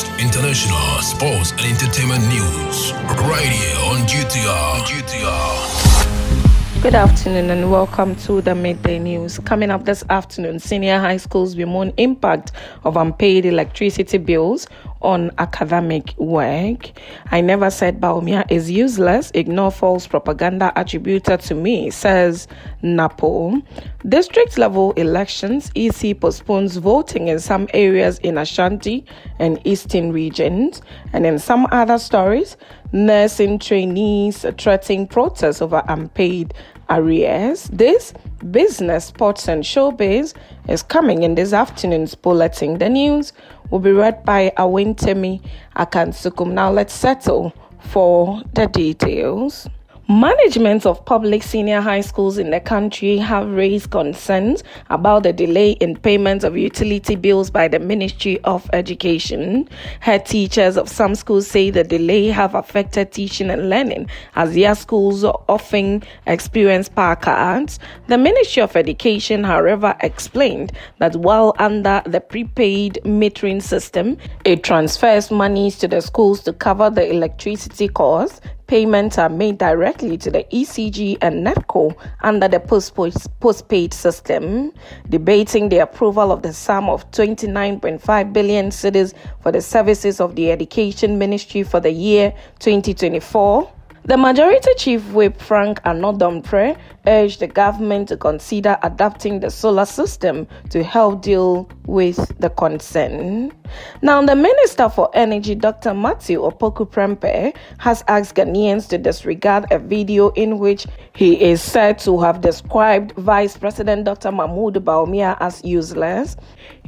latest international sports and entertainment news right here on GTR. GTR. Good afternoon and welcome to the midday news. Coming up this afternoon, senior high schools bemoan impact of unpaid electricity bills on academic work. I never said Bawumia is useless. Ignore false propaganda attributed to me, says Napo. District level elections, EC postpones voting in some areas in Ashanti and Eastern regions. And in some other stories, nursing trainees threatening protests over unpaid arrears. This business, sports, and showbiz is coming in this afternoon's bulletin. The news will be read by Awentemi Akansukum. Now let's settle for the details. Management of public senior high schools in the country have raised concerns about the delay in payment of utility bills by the Ministry of Education. Head teachers of some schools say the delay have affected teaching and learning as their schools often experience power cuts. The Ministry of Education, however, explained that while under the prepaid metering system, it transfers monies to the schools to cover the electricity costs payments are made directly to the ECG and NEDCO under the postpaid system, debating the approval of the sum of 29.5 billion cedis for the services of the Education Ministry for the year 2024. The Majority Chief Whip Frank Annoh-Dompreh urged the government to consider adapting the solar system to help deal with the concern. Now, the Minister for Energy, Dr. Matthew Opoku Prempeh, has asked Ghanaians to disregard a video in which he is said to have described Vice President Dr. Mahmoud Bawumia as useless.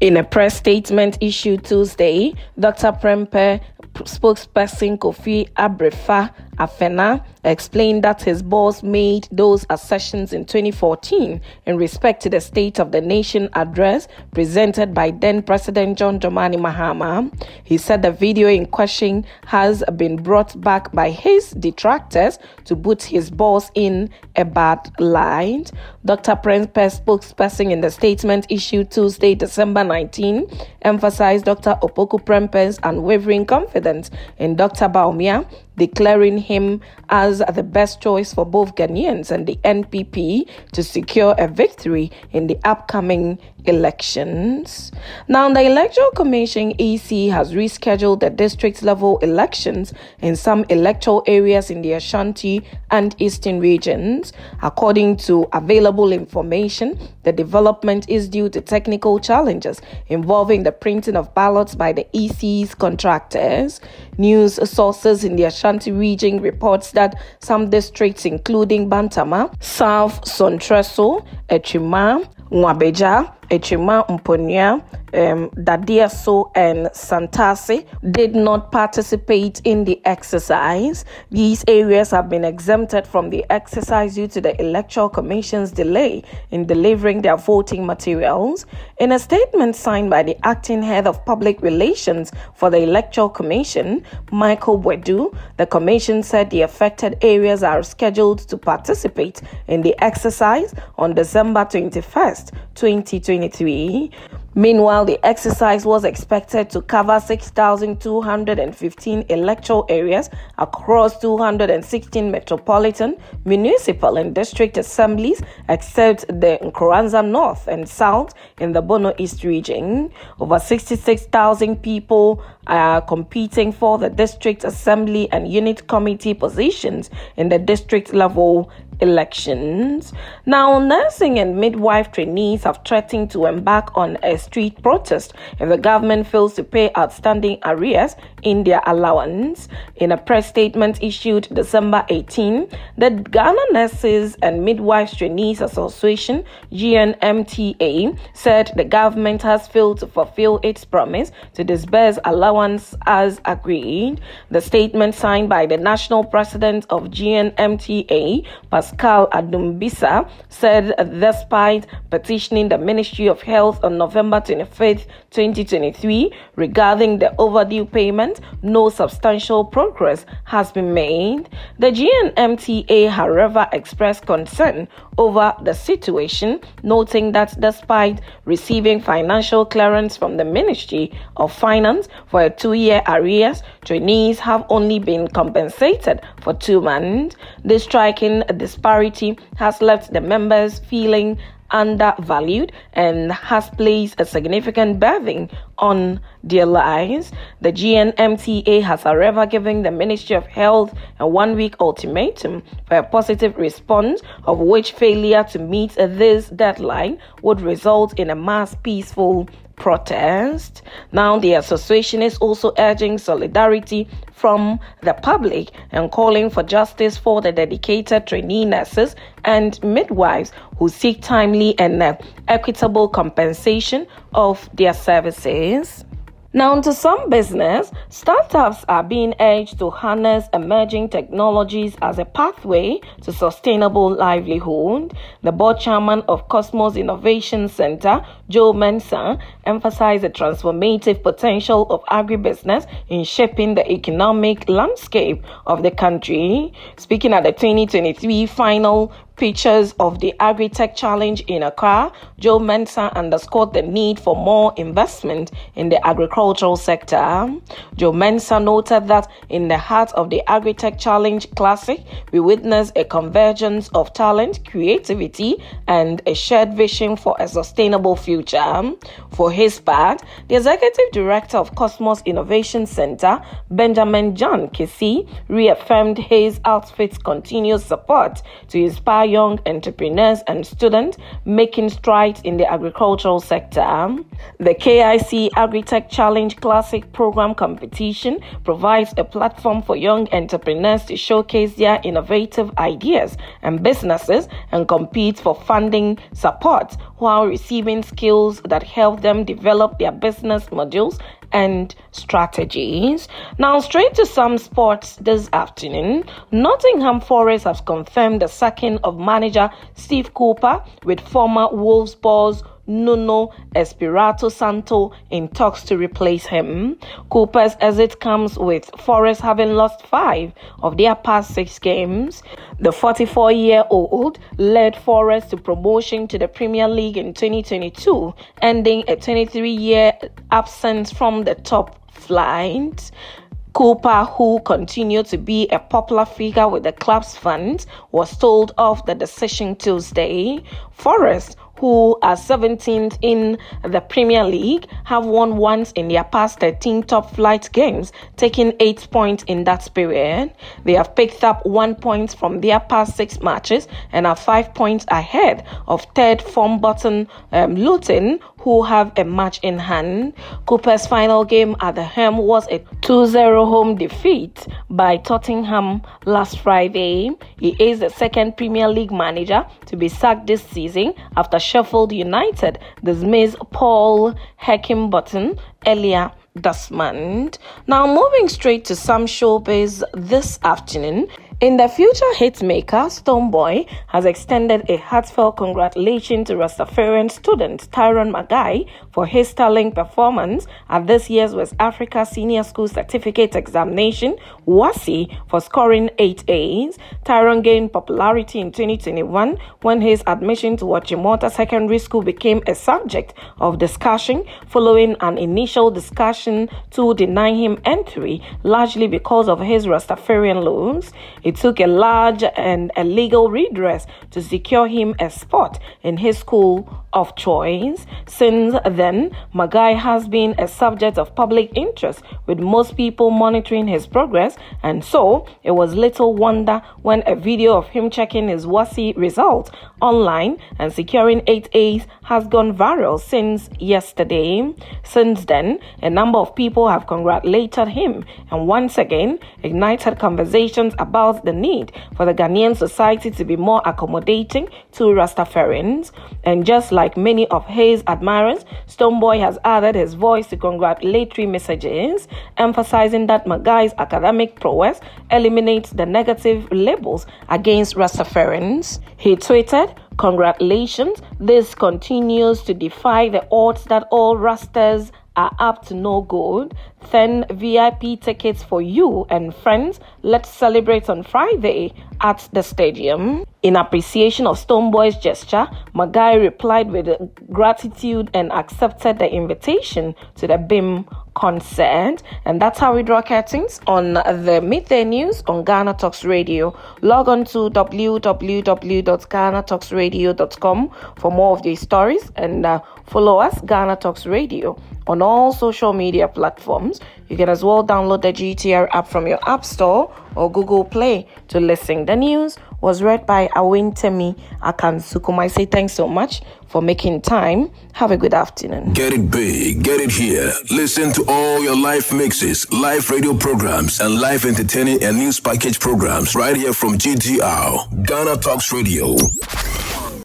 In a press statement issued Tuesday, Dr. Prempeh spokesperson Kofi Abrefa Afena explained that his boss made those assertions in 2014 in respect to the State of the Nation address presented by then President John Dramani Mahama. He said the video in question has been brought back by his detractors to put his boss in a bad light. Dr. Prempeh's spokesperson in the statement issued Tuesday, December 19, emphasized Dr. Opoku Prempeh's unwavering confidence in Dr. Bawumia declaring him as the best choice for both Ghanaians and the NPP to secure a victory in the upcoming elections. Now, the Electoral Commission EC has rescheduled the district level elections in some electoral areas in the Ashanti and Eastern regions. According to available information, the development is due to technical challenges involving the printing of ballots by the EC's contractors. News sources in the Ashanti region reports that some districts including Bantama, South Suntreso, Echima, Nwabeja, Echima Mponia, um, Dadieso, and Santasi did not participate in the exercise. These areas have been exempted from the exercise due to the Electoral Commission's delay in delivering their voting materials. In a statement signed by the acting head of public relations for the Electoral Commission, Michael Boadu, the commission said the affected areas are scheduled to participate in the exercise on December 21st, 2023. Meanwhile, the exercise was expected to cover 6,215 electoral areas across 216 metropolitan, municipal, and district assemblies, except the Nkoranza North and South in the Bono East region. Over 66,000 people are competing for the district assembly and unit committee positions in the district level elections. Now, nursing and midwife trainees have threatened to embark on a street protest if the government fails to pay outstanding arrears in their allowance. In a press statement issued December 18, the Ghana Nurses and Midwives Trainees Association, GNMTA, said the government has failed to fulfill its promise to disburse allowance as agreed. The statement signed by the national president of GNMTA, Pascal Adumbisa, said despite petitioning the Ministry of Health on November 25, 2023, regarding the overdue payment, no substantial progress has been made. The GNMTA, however, expressed concern over the situation, noting that despite receiving financial clearance from the Ministry of Finance for a two year arrears, trainees have only been compensated for two months. This striking disparity has left the members feeling undervalued and has placed a significant burden on their lives. The GNMTA has, however, given the Ministry of Health a one week ultimatum for a positive response, of which failure to meet this deadline would result in a mass peaceful protest. Now, the association is also urging solidarity from the public and calling for justice for the dedicated trainee nurses and midwives who seek timely and uh, equitable compensation of their services. Now, to some business, startups are being urged to harness emerging technologies as a pathway to sustainable livelihood. The board chairman of Kosmos Innovation Center, Joe Mensah, emphasized the transformative potential of agribusiness in shaping the economic landscape of the country. Speaking at the 2023 final Pictures of the Agritech Challenge in Accra, Joe Mensah underscored the need for more investment in the agricultural sector. Joe Mensah noted that in the heart of the Agritech Challenge Classic, we witness a convergence of talent, creativity, and a shared vision for a sustainable future. For his part, the executive director of Kosmos Innovation Center, Benjamin John Kisi, reaffirmed his outfit's continuous support to inspire young entrepreneurs and students making strides in the agricultural sector. The KIC Agritech Challenge Classic Program competition provides a platform for young entrepreneurs to showcase their innovative ideas and businesses and compete for funding support while receiving skills that help them develop their business modules and strategies. Now, straight to some sports this afternoon. Nottingham Forest has confirmed the sacking of manager Steve Cooper with former Wolves boss Nuno Espirito Santo in talks to replace him. Cooper's exit comes with Forest having lost five of their past six games. The 44 year old led Forest to promotion to the Premier League in 2022, ending a 23 year absence from the top flight. Cooper, who continued to be a popular figure with the club's fans, was told of the decision Tuesday. Forest, who are 17th in the Premier League, have won once in their past 13 top flight games, taking 8 points in that period. They have picked up 1 point from their past 6 matches and are 5 points ahead of third form bottom um, Luton, who have a match in hand. Cooper's final game at the Helm was a 2 0 home defeat by Tottenham last Friday. He is the second Premier League manager to be sacked this season after Sheffield United dismissed Paul Heckingbottom earlier this month. Now, moving straight to some showbiz this afternoon. In the future hitmaker, Stonebwoy has extended a heartfelt congratulations to Rastafarian student Tyrone Marguy for his sterling performance at this year's West Africa Senior School Certificate Examination, WASSCE, for scoring 8 A's. Tyrone gained popularity in 2021 when his admission to Achimota Secondary School became a subject of discussion following an initial discussion to deny him entry, largely because of his Rastafarian looks. It took a large and a legal redress to secure him a spot in his school of choice. Since then, Marguy has been a subject of public interest, with most people monitoring his progress, and so it was little wonder when a video of him checking his WASSCE result online and securing 8 A's has gone viral since yesterday. Since then, a number of people have congratulated him and once again ignited conversations about the need for the Ghanaian society to be more accommodating to Rastafarians. And just like many of his admirers, Stonebwoy has added his voice to congratulatory messages, emphasizing that Marguy's academic prowess eliminates the negative labels against Rastafarians. He tweeted, Congratulations, this continues to defy the odds that all Rastas are up to no good. 10 VIP tickets for you and friends. Let's celebrate on Friday at the stadium. In appreciation of Stonebwoy's gesture, Marguy replied with gratitude and accepted the invitation to the BHIM concert. And that's how we draw curtains on the midday news on Ghana Talks Radio. Log on to www.ghanatalksradio.com for more of these stories and uh, follow us, Ghana Talks Radio, on all social media platforms. You can as well download the GTR app from your App Store or Google Play to listen. The news was read by Awentemi Akansukum. I say thanks so much for making time. Have a good afternoon. Get it big, get it here. Listen to all your live mixes, live radio programs, and live entertaining and news package programs right here from GTR, Ghana Talks Radio.